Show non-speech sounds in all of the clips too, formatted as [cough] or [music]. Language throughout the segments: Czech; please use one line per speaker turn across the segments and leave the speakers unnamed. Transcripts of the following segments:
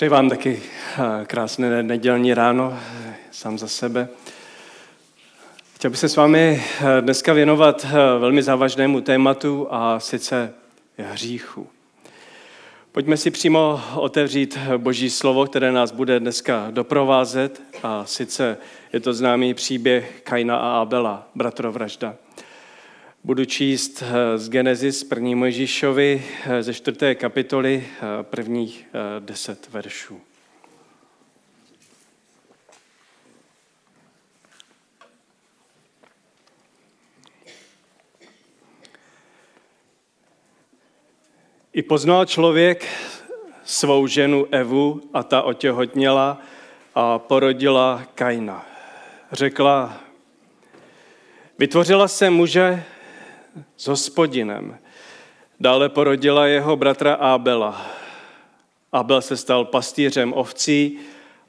Přeji vám taky eh, krásné nedělní ráno, eh, sám za sebe. Chtěl bych se s vámi eh, dneska věnovat velmi závažnému tématu a sice hříchu. Pojďme si přímo otevřít Boží slovo, které nás bude dneska doprovázet a sice je to známý příběh Kaina a Abela, bratrovražda. Budu číst eh, z Genesis 1. Mojžíšovi eh, ze čtvrté kapitoly eh, prvních deset veršů. I poznal člověk svou ženu Evu a ta otěhotněla a porodila Kaina. Řekla, vytvořila se muže s hospodinem. Dále porodila jeho bratra Abela. Abel se stal pastýřem ovcí,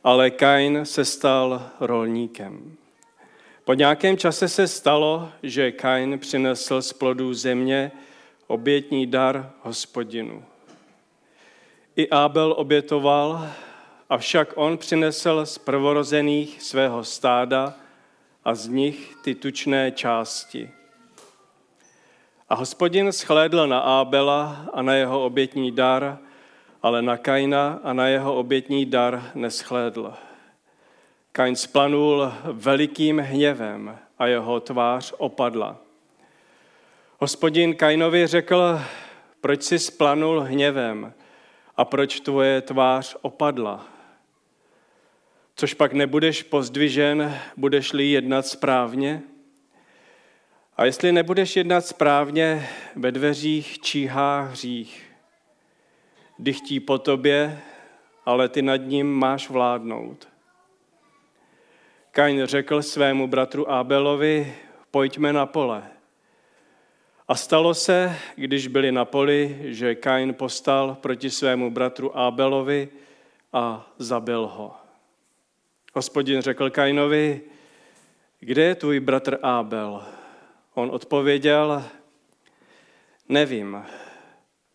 ale Kain se stal rolníkem. Po nějakém čase se stalo, že Kain přinesl z plodů země obětní dar hospodinu. I Abel obětoval, avšak on přinesl z prvorozených svého stáda a z nich ty tučné části – a hospodin schlédl na Ábela a na jeho obětní dar, ale na Kaina a na jeho obětní dar neschlédl. Kain splanul velikým hněvem a jeho tvář opadla. Hospodin Kainovi řekl, proč si splanul hněvem a proč tvoje tvář opadla? Což pak nebudeš pozdvižen, budeš-li jednat správně? A jestli nebudeš jednat správně, ve dveřích číhá hřích. Dychtí po tobě, ale ty nad ním máš vládnout. Kain řekl svému bratru Abelovi, pojďme na pole. A stalo se, když byli na poli, že Kain postal proti svému bratru Abelovi a zabil ho. Hospodin řekl Kainovi, kde je tvůj bratr Abel? On odpověděl, nevím,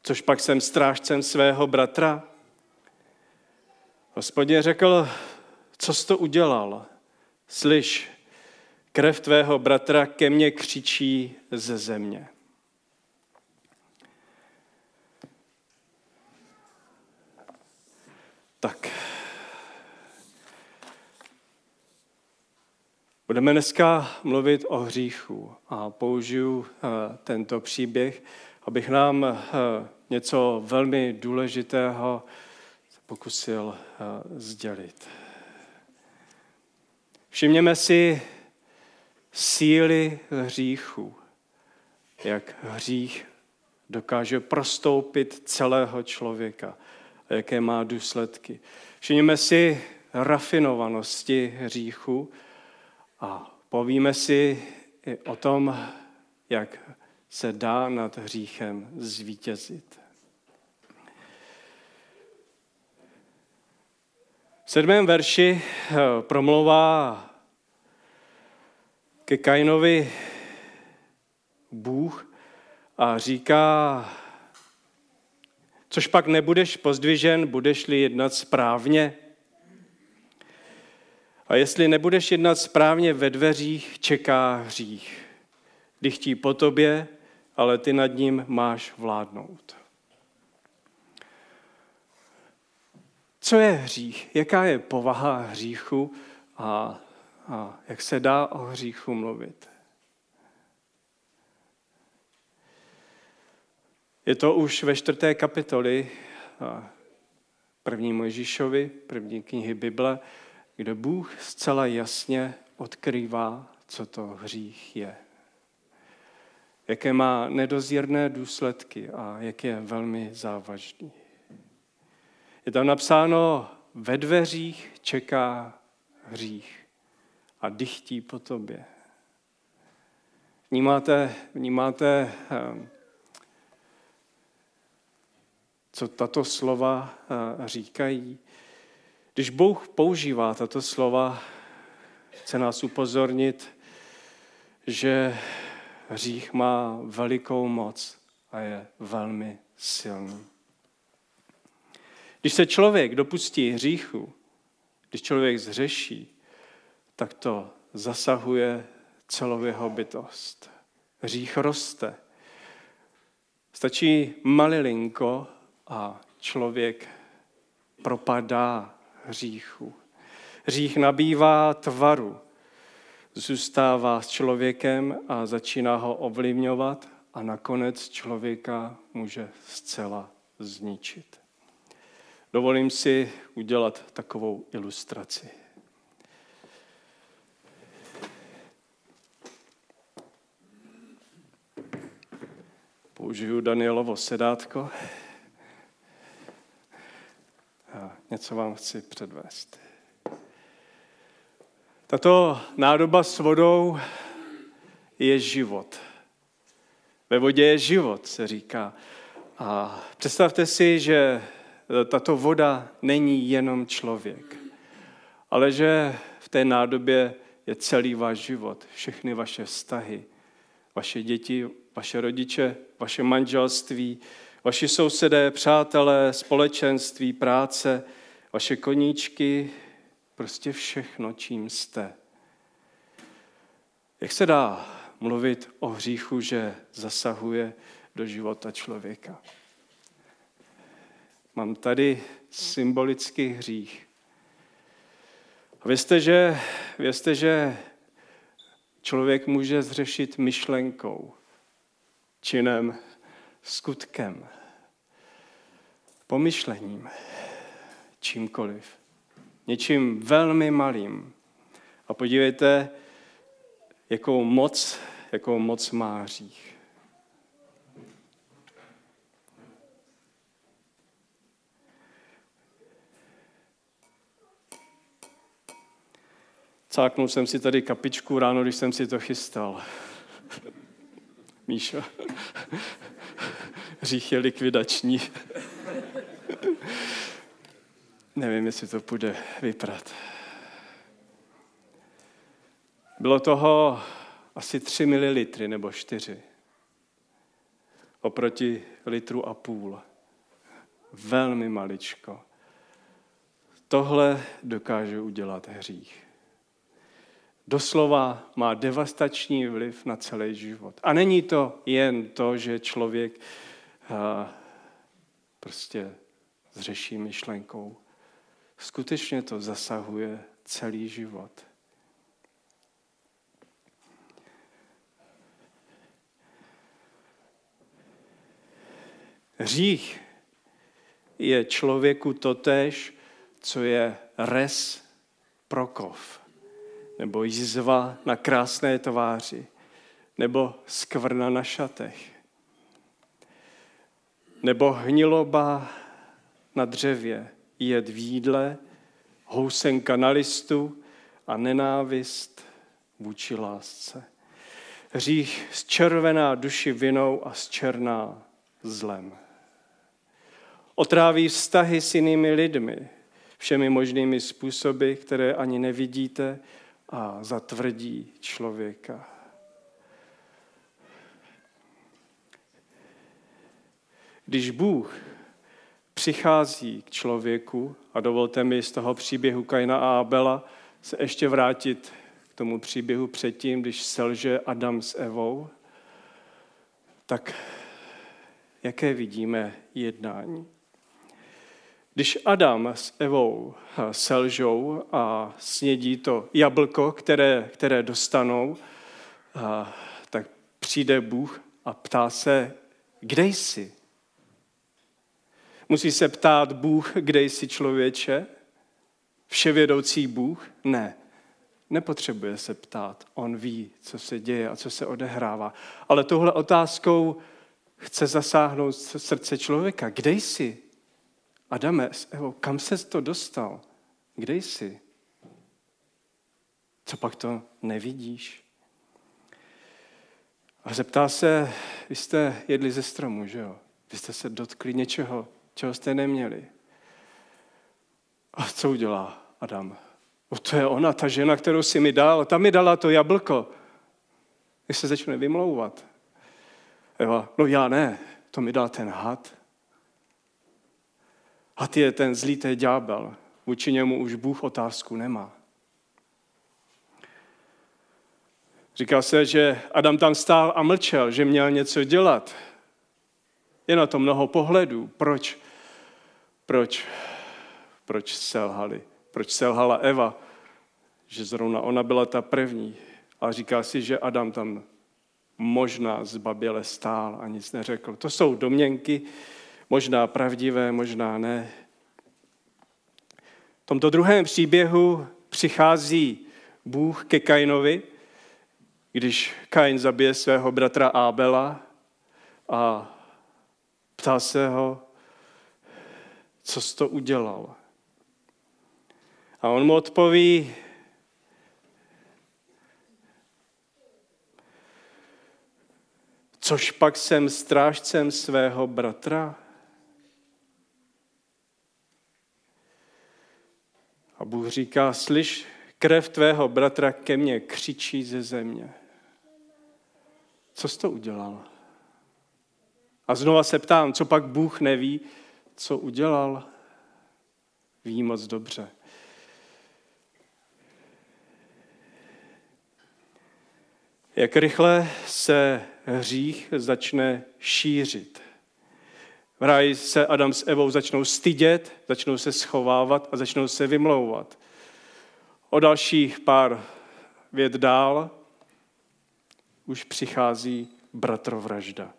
což pak jsem strážcem svého bratra. Hospodin řekl, co jsi to udělal? Slyš, krev tvého bratra ke mně křičí ze země. Tak, Budeme dneska mluvit o hříchu a použiju eh, tento příběh, abych nám eh, něco velmi důležitého pokusil eh, sdělit. Všimněme si síly hříchu, jak hřích dokáže prostoupit celého člověka jaké má důsledky. Všimněme si rafinovanosti hříchu, a povíme si i o tom, jak se dá nad hříchem zvítězit. V sedmém verši eh, promlouvá ke Kainovi Bůh a říká, což pak nebudeš pozdvižen, budeš-li jednat správně. A jestli nebudeš jednat správně ve dveřích, čeká hřích. chtí po tobě, ale ty nad ním máš vládnout. Co je hřích? Jaká je povaha hříchu a, a jak se dá o hříchu mluvit? Je to už ve čtvrté kapitoli první Mojžíšovi, první knihy Bible, kde Bůh zcela jasně odkrývá, co to hřích je. Jaké má nedozírné důsledky a jak je velmi závažný. Je tam napsáno, ve dveřích čeká hřích a dychtí po tobě. Vnímáte, vnímáte ehm, co tato slova eh, říkají? Když Bůh používá tato slova, chce nás upozornit, že hřích má velikou moc a je velmi silný. Když se člověk dopustí hříchu, když člověk zřeší, tak to zasahuje celou jeho bytost. Hřích roste. Stačí malilinko a člověk propadá hříchu. Hřích nabývá tvaru, zůstává s člověkem a začíná ho ovlivňovat a nakonec člověka může zcela zničit. Dovolím si udělat takovou ilustraci. Použiju Danielovo sedátko a něco vám chci předvést. Tato nádoba s vodou je život. Ve vodě je život, se říká. A představte si, že tato voda není jenom člověk, ale že v té nádobě je celý váš život, všechny vaše vztahy, vaše děti, vaše rodiče, vaše manželství, vaši sousedé, přátelé, společenství, práce, vaše koníčky, prostě všechno, čím jste. Jak se dá mluvit o hříchu, že zasahuje do života člověka? Mám tady symbolický hřích. A vězte, že, vězte, že člověk může zřešit myšlenkou, činem, skutkem, pomyšlením, čímkoliv. Něčím velmi malým. A podívejte, jakou moc, jakou moc má hřích. Cáknul jsem si tady kapičku ráno, když jsem si to chystal. [laughs] Míša. Hřích je likvidační. [laughs] Nevím, jestli to půjde vyprat. Bylo toho asi 3 ml nebo 4. Oproti litru a půl. Velmi maličko. Tohle dokáže udělat hřích doslova má devastační vliv na celý život. A není to jen to, že člověk prostě zřeší myšlenkou. Skutečně to zasahuje celý život. Hřích je člověku totéž, co je res prokov nebo jizva na krásné tváři, nebo skvrna na šatech, nebo hniloba na dřevě, jed v jídle, housenka na listu a nenávist vůči lásce. Hřích z červená duši vinou a z černá zlem. Otráví vztahy s jinými lidmi, všemi možnými způsoby, které ani nevidíte, a zatvrdí člověka. Když Bůh přichází k člověku, a dovolte mi z toho příběhu Kaina a Abela se ještě vrátit k tomu příběhu předtím, když selže Adam s Evou, tak jaké vidíme jednání? Když Adam s Evou selžou a snědí to jablko, které, které dostanou, tak přijde Bůh a ptá se, kde jsi? Musí se ptát Bůh, kde jsi člověče? Vševědoucí Bůh? Ne. Nepotřebuje se ptát. On ví, co se děje a co se odehrává. Ale tohle otázkou chce zasáhnout srdce člověka. Kde jsi? Adame, Evo, kam ses to dostal? Kde jsi? Co pak to nevidíš? A zeptá se, vy jste jedli ze stromu, že jo? Vy jste se dotkli něčeho, čeho jste neměli. A co udělá Adam? O, to je ona, ta žena, kterou si mi dal. Ta mi dala to jablko. Když se začne vymlouvat. Eva, no já ne, to mi dal ten had. Ty je ten zlý, to je ďábel. Vůči němu už Bůh otázku nemá. Říkal se, že Adam tam stál a mlčel, že měl něco dělat. Je na to mnoho pohledů. Proč? Proč? Proč selhali? Proč selhala Eva? Že zrovna ona byla ta první. A říká si, že Adam tam možná zbaběle stál a nic neřekl. To jsou domněnky, možná pravdivé, možná ne. V tomto druhém příběhu přichází Bůh ke Kainovi, když Kain zabije svého bratra Ábela a ptá se ho, co jsi to udělal. A on mu odpoví, což pak jsem strážcem svého bratra? A Bůh říká, slyš, krev tvého bratra ke mně křičí ze země. Co jsi to udělal? A znova se ptám, co pak Bůh neví, co udělal? Ví moc dobře. Jak rychle se hřích začne šířit. V ráji se Adam s Evou začnou stydět, začnou se schovávat a začnou se vymlouvat. O dalších pár věd dál už přichází bratrovražda.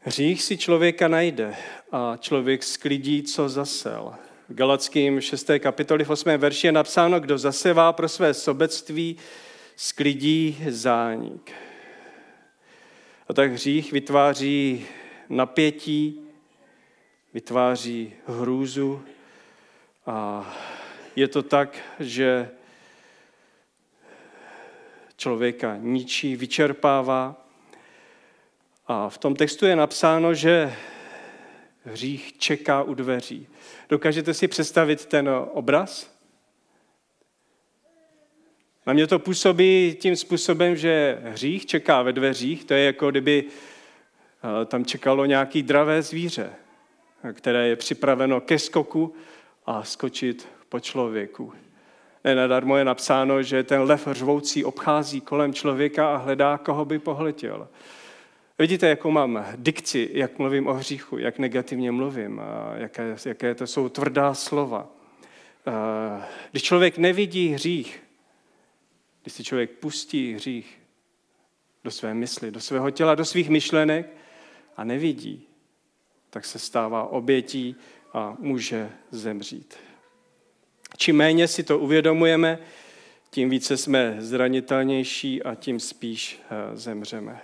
Hřích si člověka najde a člověk sklidí, co zasel. V Galackým 6. kapitoli v 8. verši je napsáno, kdo zasevá pro své sobectví, sklidí zánik. A tak hřích vytváří napětí, vytváří hrůzu a je to tak, že člověka ničí, vyčerpává. A v tom textu je napsáno, že hřích čeká u dveří. Dokážete si představit ten obraz? Na mě to působí tím způsobem, že hřích čeká ve dveřích, to je jako kdyby eh, tam čekalo nějaký dravé zvíře, které je připraveno ke skoku a skočit po člověku. Nenadarmo je napsáno, že ten lev řvoucí obchází kolem člověka a hledá, koho by pohletěl. Vidíte, jakou mám dikci, jak mluvím o hříchu, jak negativně mluvím, a jaké, jaké to jsou tvrdá slova. Eh, když člověk nevidí hřích, když si člověk pustí hřích do své mysli, do svého těla, do svých myšlenek a nevidí, tak se stává obětí a může zemřít. Čím méně si to uvědomujeme, tím více jsme zranitelnější a tím spíš eh, zemřeme.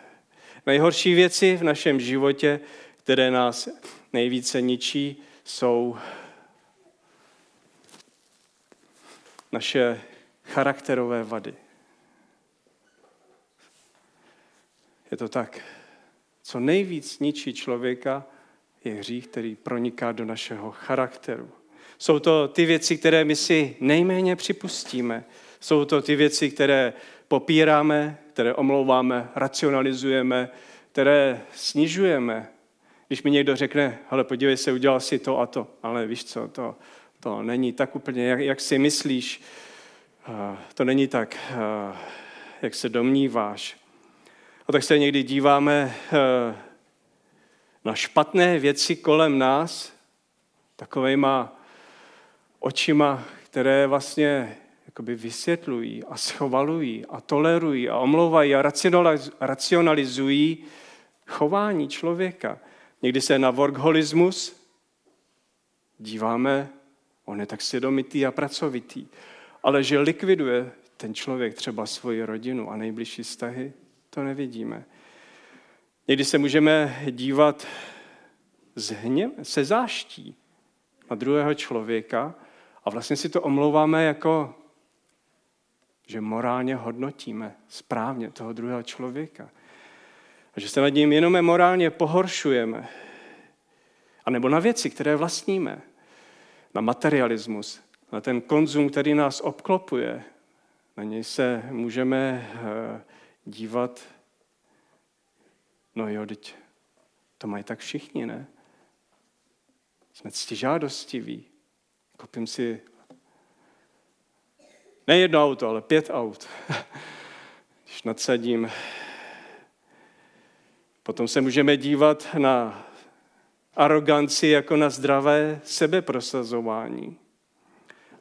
Nejhorší věci v našem životě, které nás nejvíce ničí, jsou naše charakterové vady. Je to tak. Co nejvíc ničí člověka, je hřích, který proniká do našeho charakteru. Jsou to ty věci, které my si nejméně připustíme. Jsou to ty věci, které popíráme, které omlouváme, racionalizujeme, které snižujeme. Když mi někdo řekne, ale podívej se, udělal si to a to, ale víš co, to, to není tak úplně, jak, jak si myslíš, to není tak, jak se domníváš. A tak se někdy díváme eh, na špatné věci kolem nás, takovejma očima, které vlastně jakoby vysvětlují a schovalují a tolerují a omlouvají a racionalizují chování člověka. Někdy se na workholismus díváme, on je tak svědomitý a pracovitý, ale že likviduje ten člověk třeba svoji rodinu a nejbližší vztahy, to nevidíme. Někdy se můžeme dívat s hněm, se záští na druhého člověka a vlastně si to omlouváme jako, že morálně hodnotíme správně toho druhého člověka. A že se nad ním jenom morálně pohoršujeme. A nebo na věci, které vlastníme. Na materialismus, na ten konzum, který nás obklopuje. Na něj se můžeme eh, dívat, no jo, teď to mají tak všichni, ne? Jsme ctižádostiví. Koupím si ne jedno auto, ale pět aut. [laughs] Když nadsadím. Potom se můžeme dívat na aroganci jako na zdravé sebeprosazování.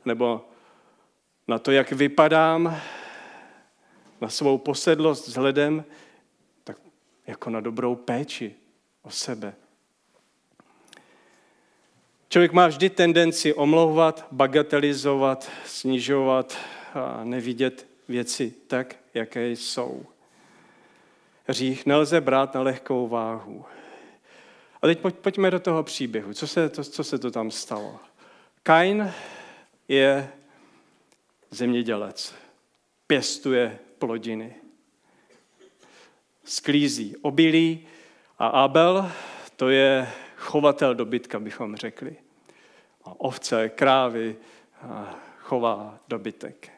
Nebo na to, jak vypadám, na svou posedlost vzhledem, tak jako na dobrou péči o sebe. Člověk má vždy tendenci omlouvat, bagatelizovat, snižovat a nevidět věci tak, jaké jsou. Hřích nelze brát na lehkou váhu. A teď pojďme do toho příběhu. Co se to, co se to tam stalo? Kain je zemědělec. Pěstuje plodiny. Sklízí obilí a Abel to je chovatel dobytka, bychom řekli. Ovce, krávy, chová dobytek.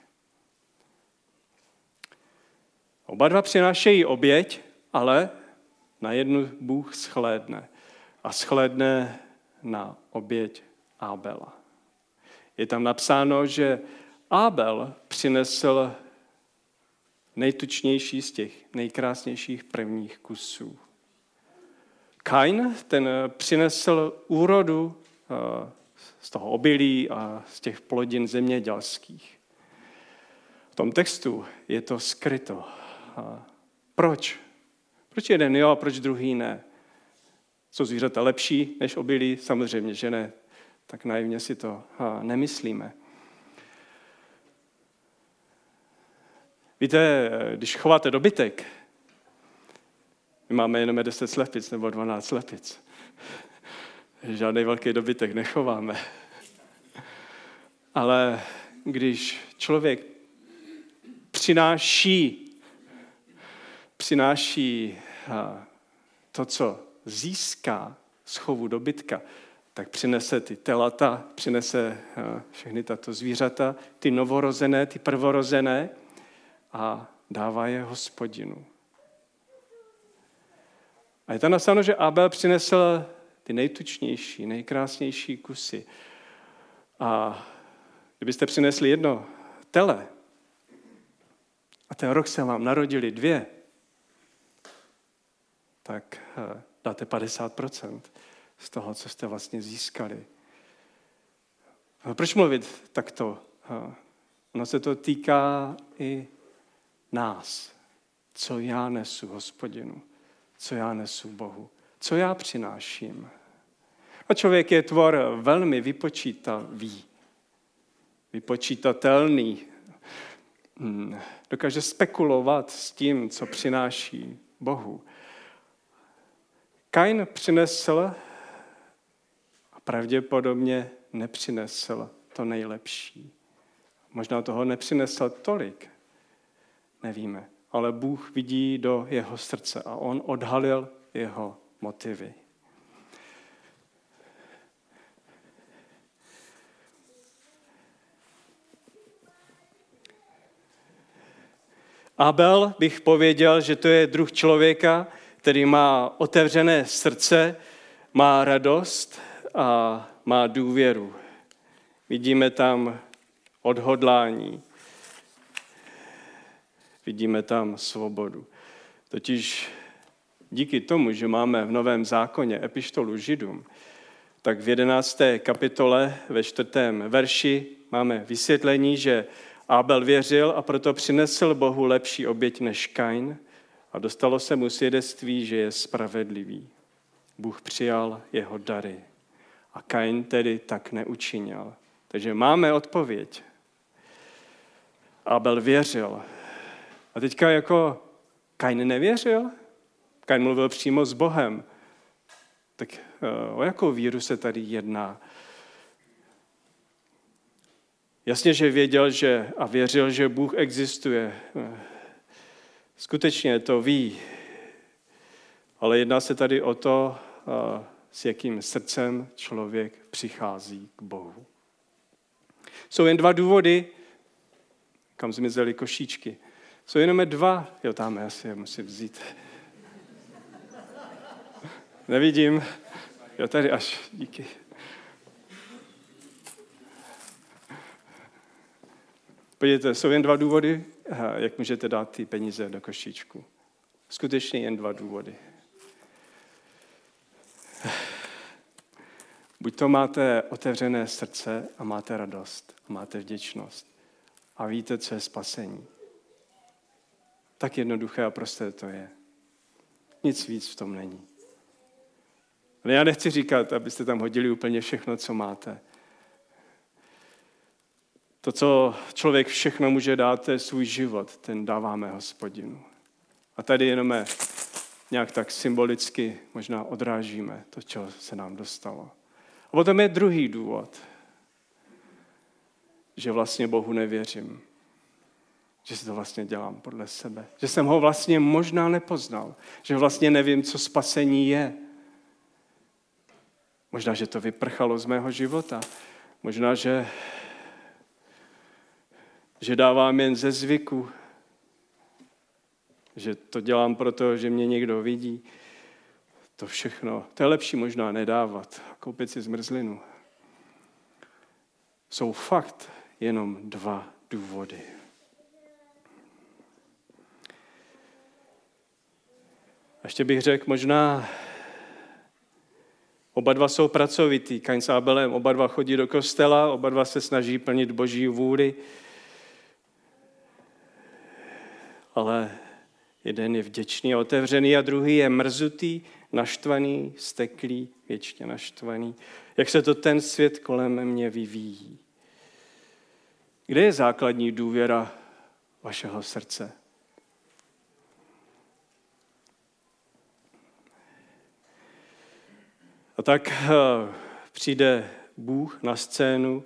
Oba dva přinášejí oběť, ale na jednu Bůh schlédne. A schlédne na oběť Abela. Je tam napsáno, že Abel přinesl nejtučnější z těch nejkrásnějších prvních kusů. Kain ten přinesl úrodu z toho obilí a z těch plodin zemědělských. V tom textu je to skryto. A proč? Proč jeden jo a proč druhý ne? Jsou zvířata lepší než obilí? Samozřejmě, že ne. Tak naivně si to nemyslíme. Víte, když chováte dobytek, my máme jenom 10 slepic nebo 12 slepic. Žádný velký dobytek nechováme. Ale když člověk přináší, přináší to, co získá z chovu dobytka, tak přinese ty telata, přinese všechny tato zvířata, ty novorozené, ty prvorozené a dává je hospodinu. A je tam napsáno, že Abel přinesl ty nejtučnější, nejkrásnější kusy. A kdybyste přinesli jedno tele a ten rok se vám narodili dvě, tak eh, dáte 50% z toho, co jste vlastně získali. A proč mluvit takto? Eh, ono se to týká i nás. Co já nesu hospodinu, co já nesu Bohu, co já přináším. A člověk je tvor velmi vypočítavý, vypočítatelný. Hmm. Dokáže spekulovat s tím, co přináší Bohu. Kain přinesl a pravděpodobně nepřinesl to nejlepší. Možná toho nepřinesl tolik, nevíme. Ale Bůh vidí do jeho srdce a on odhalil jeho motivy. Abel bych pověděl, že to je druh člověka, který má otevřené srdce, má radost a má důvěru. Vidíme tam odhodlání. Vidíme tam svobodu. Totiž díky tomu, že máme v Novém zákoně epištolu Židům, tak v 11. kapitole ve čtvrtém verši máme vysvětlení, že Abel věřil a proto přinesl Bohu lepší oběť než Kain a dostalo se mu svědectví, že je spravedlivý. Bůh přijal jeho dary a Kain tedy tak neučinil. Takže máme odpověď. Abel věřil. A teďka jako Kain nevěřil? Kain mluvil přímo s Bohem. Tak eh, o jakou víru se tady jedná? Jasně, že věděl že a věřil, že Bůh existuje. Skutečně to ví. Ale jedná se tady o to, s jakým srdcem člověk přichází k Bohu. Jsou jen dva důvody, kam zmizely košíčky. Jsou jenom dva, jo, tam já si je musím vzít. Nevidím. Jo, tady až. Díky. Podívejte, jsou jen dva důvody, eh, jak můžete dát ty peníze do košíčku. Skutečně jen dva důvody. Buď to máte otevřené srdce a máte radost a máte vděčnost a víte, co je spasení. Tak jednoduché a prosté to je. Nic víc v tom není. Ale já nechci říkat, abyste tam hodili úplně všechno, co máte. To, co člověk všechno může dát, to je svůj život, ten dáváme hospodinu. A tady jenom nějak tak symbolicky možná odrážíme to, co se nám dostalo. A potom je druhý důvod, že vlastně Bohu nevěřím. Že si to vlastně dělám podle sebe. Že jsem ho vlastně možná nepoznal. Že vlastně nevím, co spasení je. Možná, že to vyprchalo z mého života. Možná, že, že dávám jen ze zvyku. Že to dělám proto, že mě někdo vidí. To všechno. To je lepší možná nedávat. Koupit si zmrzlinu. Jsou fakt jenom dva důvody. A ještě bych řekl, možná oba dva jsou pracovitý, Kain s Abelem, oba dva chodí do kostela, oba dva se snaží plnit boží vůli, ale jeden je vděčný a otevřený a druhý je mrzutý, naštvaný, steklý, věčně naštvaný. Jak se to ten svět kolem mě vyvíjí. Kde je základní důvěra vašeho srdce? Tak eh, přijde Bůh na scénu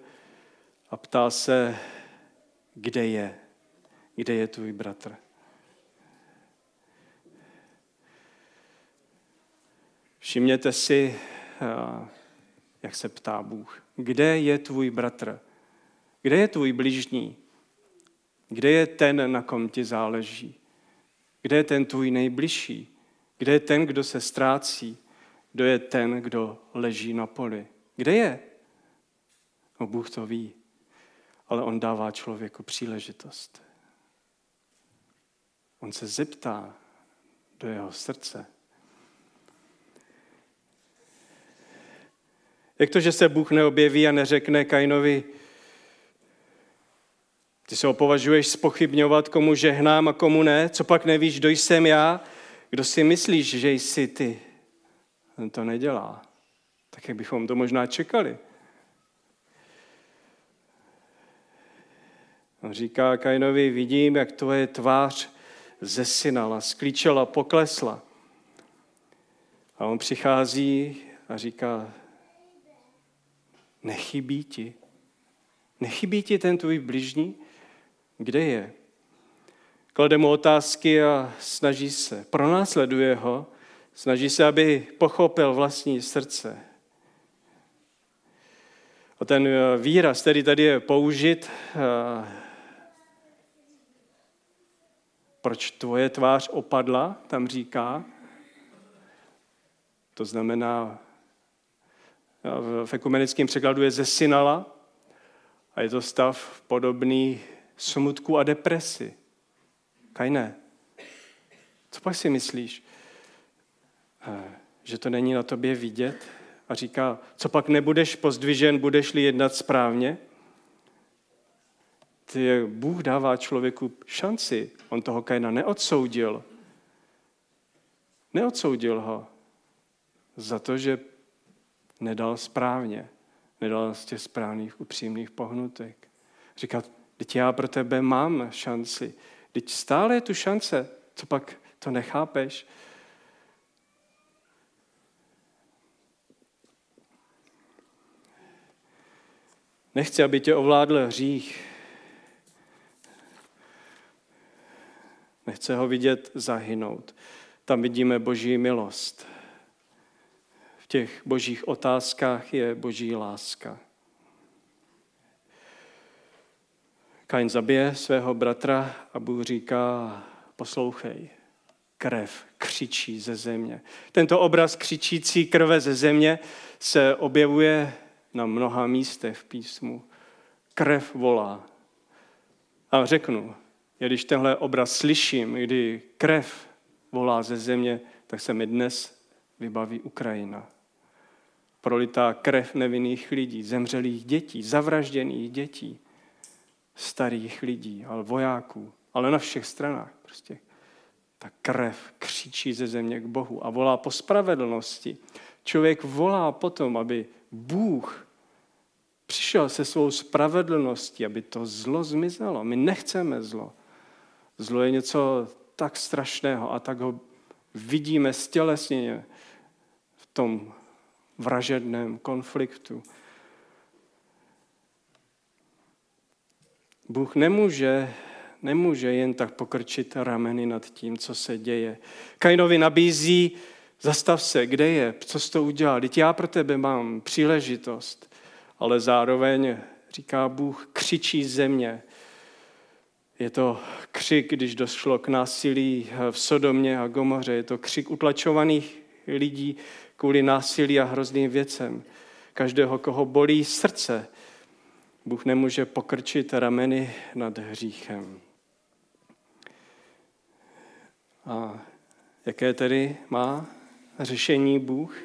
a ptá se, kde je, kde je tvůj bratr. Všimněte si, eh, jak se ptá Bůh, kde je tvůj bratr? Kde je tvůj bližní? Kde je ten, na kom ti záleží? Kde je ten tvůj nejbližší? Kde je ten, kdo se ztrácí? Kdo je ten, kdo leží na poli? Kde je? No, Bůh to ví, ale on dává člověku příležitost. On se zeptá do jeho srdce. Jak to, že se Bůh neobjeví a neřekne Kainovi, ty se ho považuješ spochybňovat, komu žehnám a komu ne? Co pak nevíš, kdo jsem já? Kdo si myslíš, že jsi ty? To nedělá. Tak jak bychom to možná čekali. On říká Kainovi, vidím, jak tvoje tvář zesinala, sklíčela, poklesla. A on přichází a říká, nechybí ti. Nechybí ti ten tvůj bližní? Kde je? Klade mu otázky a snaží se. Pronásleduje ho, snaží se, aby pochopil vlastní srdce. A ten eh, výraz, který tady je použit, eh, proč tvoje tvář opadla, tam říká, to znamená, eh, v ekumenickém překladu je zesinala a je to stav podobný smutku a depresi. Kajné. Co pak si myslíš? Eh, že to není na tobě vidět? A říká, co pak nebudeš pozdvižen, budeš-li jednat správně? Ty, Bůh dává člověku šanci. On toho Kajna neodsoudil. Neodsoudil ho za to, že nedal správně. Nedal z těch správných, upřímných pohnutek. Říká, Teď já pro tebe mám šanci. Teď stále je tu šance. Co pak to nechápeš? Nechci, aby tě ovládl hřích. Nechce ho vidět zahynout. Tam vidíme boží milost. V těch božích otázkách je boží láska. Kain zabije svého bratra a Bůh říká, poslouchej, krev křičí ze země. Tento obraz křičící krve ze země se objevuje na mnoha místech v písmu. Krev volá. A řeknu, když tenhle obraz slyším, kdy krev volá ze země, tak se mi dnes vybaví Ukrajina. Prolitá krev nevinných lidí, zemřelých dětí, zavražděných dětí, starých lidí, ale vojáků, ale na všech stranách prostě. Ta krev křičí ze země k Bohu a volá po spravedlnosti. Člověk volá potom, aby Bůh přišel se svou spravedlností, aby to zlo zmizelo. My nechceme zlo. Zlo je něco tak strašného a tak ho vidíme stělesněně v tom vražedném konfliktu. Bůh nemůže, nemůže jen tak pokrčit rameny nad tím, co se děje. Kainovi nabízí, zastav se, kde je, co jsi to udělal, teď já pro tebe mám příležitost. Ale zároveň, říká Bůh, křičí země, je to křik, když došlo k násilí v Sodomě a Gomoře. Je to křik utlačovaných lidí kvůli násilí a hrozným věcem. Každého, koho bolí srdce, Bůh nemůže pokrčit rameny nad hříchem. A jaké tedy má řešení Bůh?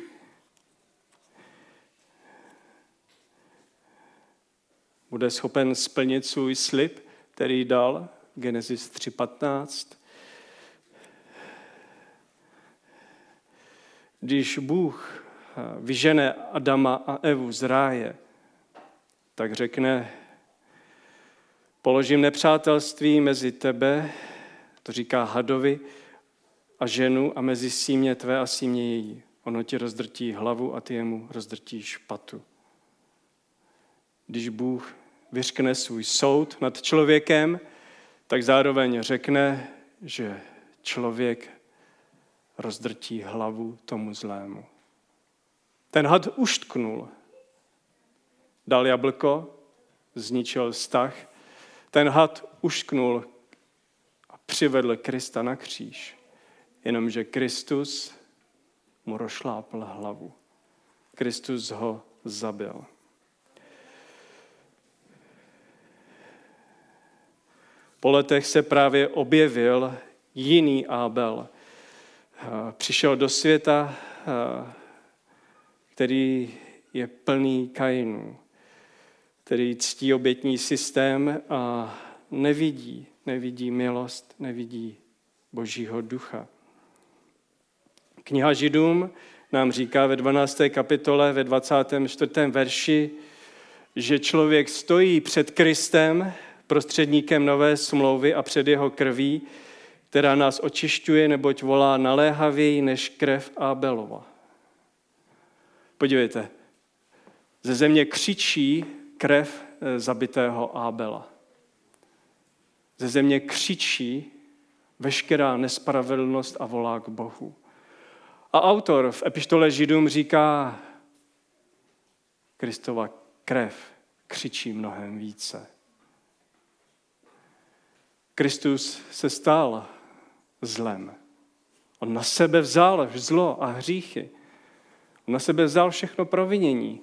Bude schopen splnit svůj slib, který dal, Genesis 3.15. Když Bůh vyžene Adama a Evu z ráje, tak řekne, položím nepřátelství mezi tebe, to říká hadovi, a ženu a mezi símě tvé a símě její. Ono ti rozdrtí hlavu a ty jemu rozdrtí špatu. Když Bůh vyřkne svůj soud nad člověkem, tak zároveň řekne, že člověk rozdrtí hlavu tomu zlému. Ten had uštknul, dal jablko, zničil vztah. Ten had uštknul a přivedl Krista na kříž. Jenomže Kristus mu rošlápl hlavu. Kristus ho zabil. Po letech se právě objevil jiný Abel. Přišel do světa, který je plný Kainů, který ctí obětní systém a nevidí, nevidí milost, nevidí Božího ducha. Kniha Židům nám říká ve 12. kapitole, ve 24. verši, že člověk stojí před Kristem, prostředníkem nové smlouvy a před jeho krví, která nás očišťuje, neboť volá naléhavěji než krev Abelova. Podívejte, ze země křičí krev eh, zabitého Abela. Ze země křičí veškerá nespravedlnost a volá k Bohu. A autor v epištole Židům říká, Kristova krev křičí mnohem více. Kristus se stal zlem. On na sebe vzal zlo a hříchy. On na sebe vzal všechno provinění.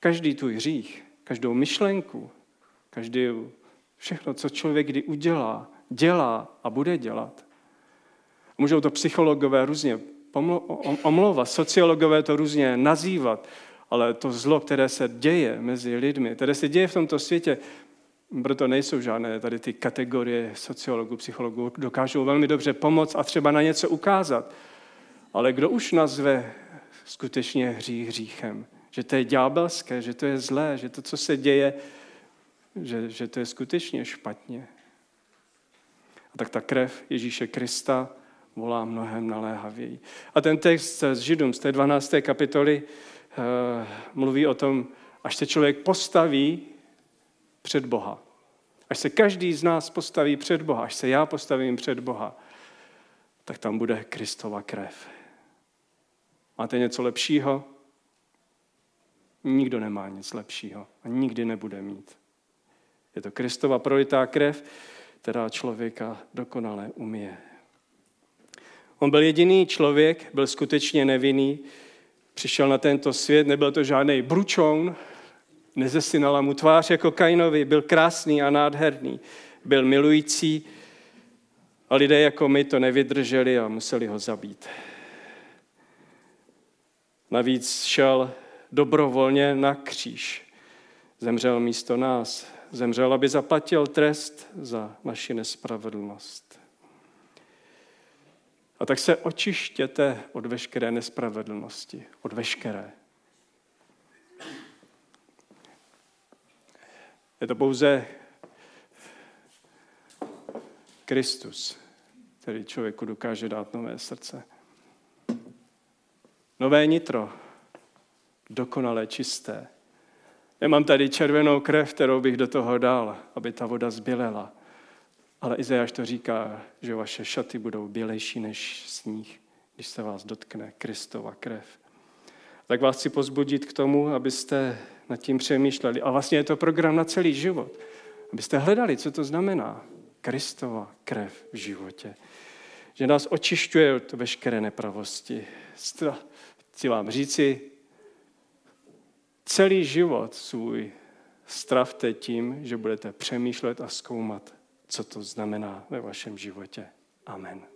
Každý tvůj hřích, každou myšlenku, každý, všechno, co člověk kdy udělá, dělá a bude dělat. Můžou to psychologové různě omlouvat, sociologové to různě nazývat, ale to zlo, které se děje mezi lidmi, které se děje v tomto světě, proto nejsou žádné tady ty kategorie sociologů, psychologů, dokážou velmi dobře pomoct a třeba na něco ukázat. Ale kdo už nazve skutečně hřích hříchem? Že to je ďábelské, že to je zlé, že to, co se děje, že, že to je skutečně špatně. A tak ta krev Ježíše Krista volá mnohem naléhavěji. A ten text z Židům z té 12. kapitoly uh, mluví o tom, až se člověk postaví před Boha. Až se každý z nás postaví před Boha, až se já postavím před Boha, tak tam bude Kristova krev. Máte něco lepšího? Nikdo nemá nic lepšího a nikdy nebude mít. Je to Kristova prolitá krev, která člověka dokonale umije. On byl jediný člověk, byl skutečně nevinný, přišel na tento svět, nebyl to žádný bručoun, Nezesinala mu tvář jako Kainovi, byl krásný a nádherný. byl milující a lidé jako my to nevydrželi a museli ho zabít. Navíc šel dobrovolně na kříž. Zemřel místo nás. Zemřel, aby zaplatil trest za naši nespravedlnost. A tak se očištěte od veškeré nespravedlnosti, od veškeré. Je to pouze Kristus, který člověku dokáže dát nové srdce. Nové nitro, dokonale čisté. Nemám tady červenou krev, kterou bych do toho dal, aby ta voda zbělela. Ale Izajáš to říká, že vaše šaty budou bělejší než sníh, když se vás dotkne Kristova krev. Tak vás chci pozbudit k tomu, abyste nad tím přemýšleli. A vlastně je to program na celý život. Abyste hledali, co to znamená. Kristova krev v životě. Že nás očišťuje od veškeré nepravosti. Chci vám říci, celý život svůj stravte tím, že budete přemýšlet a zkoumat, co to znamená ve vašem životě. Amen.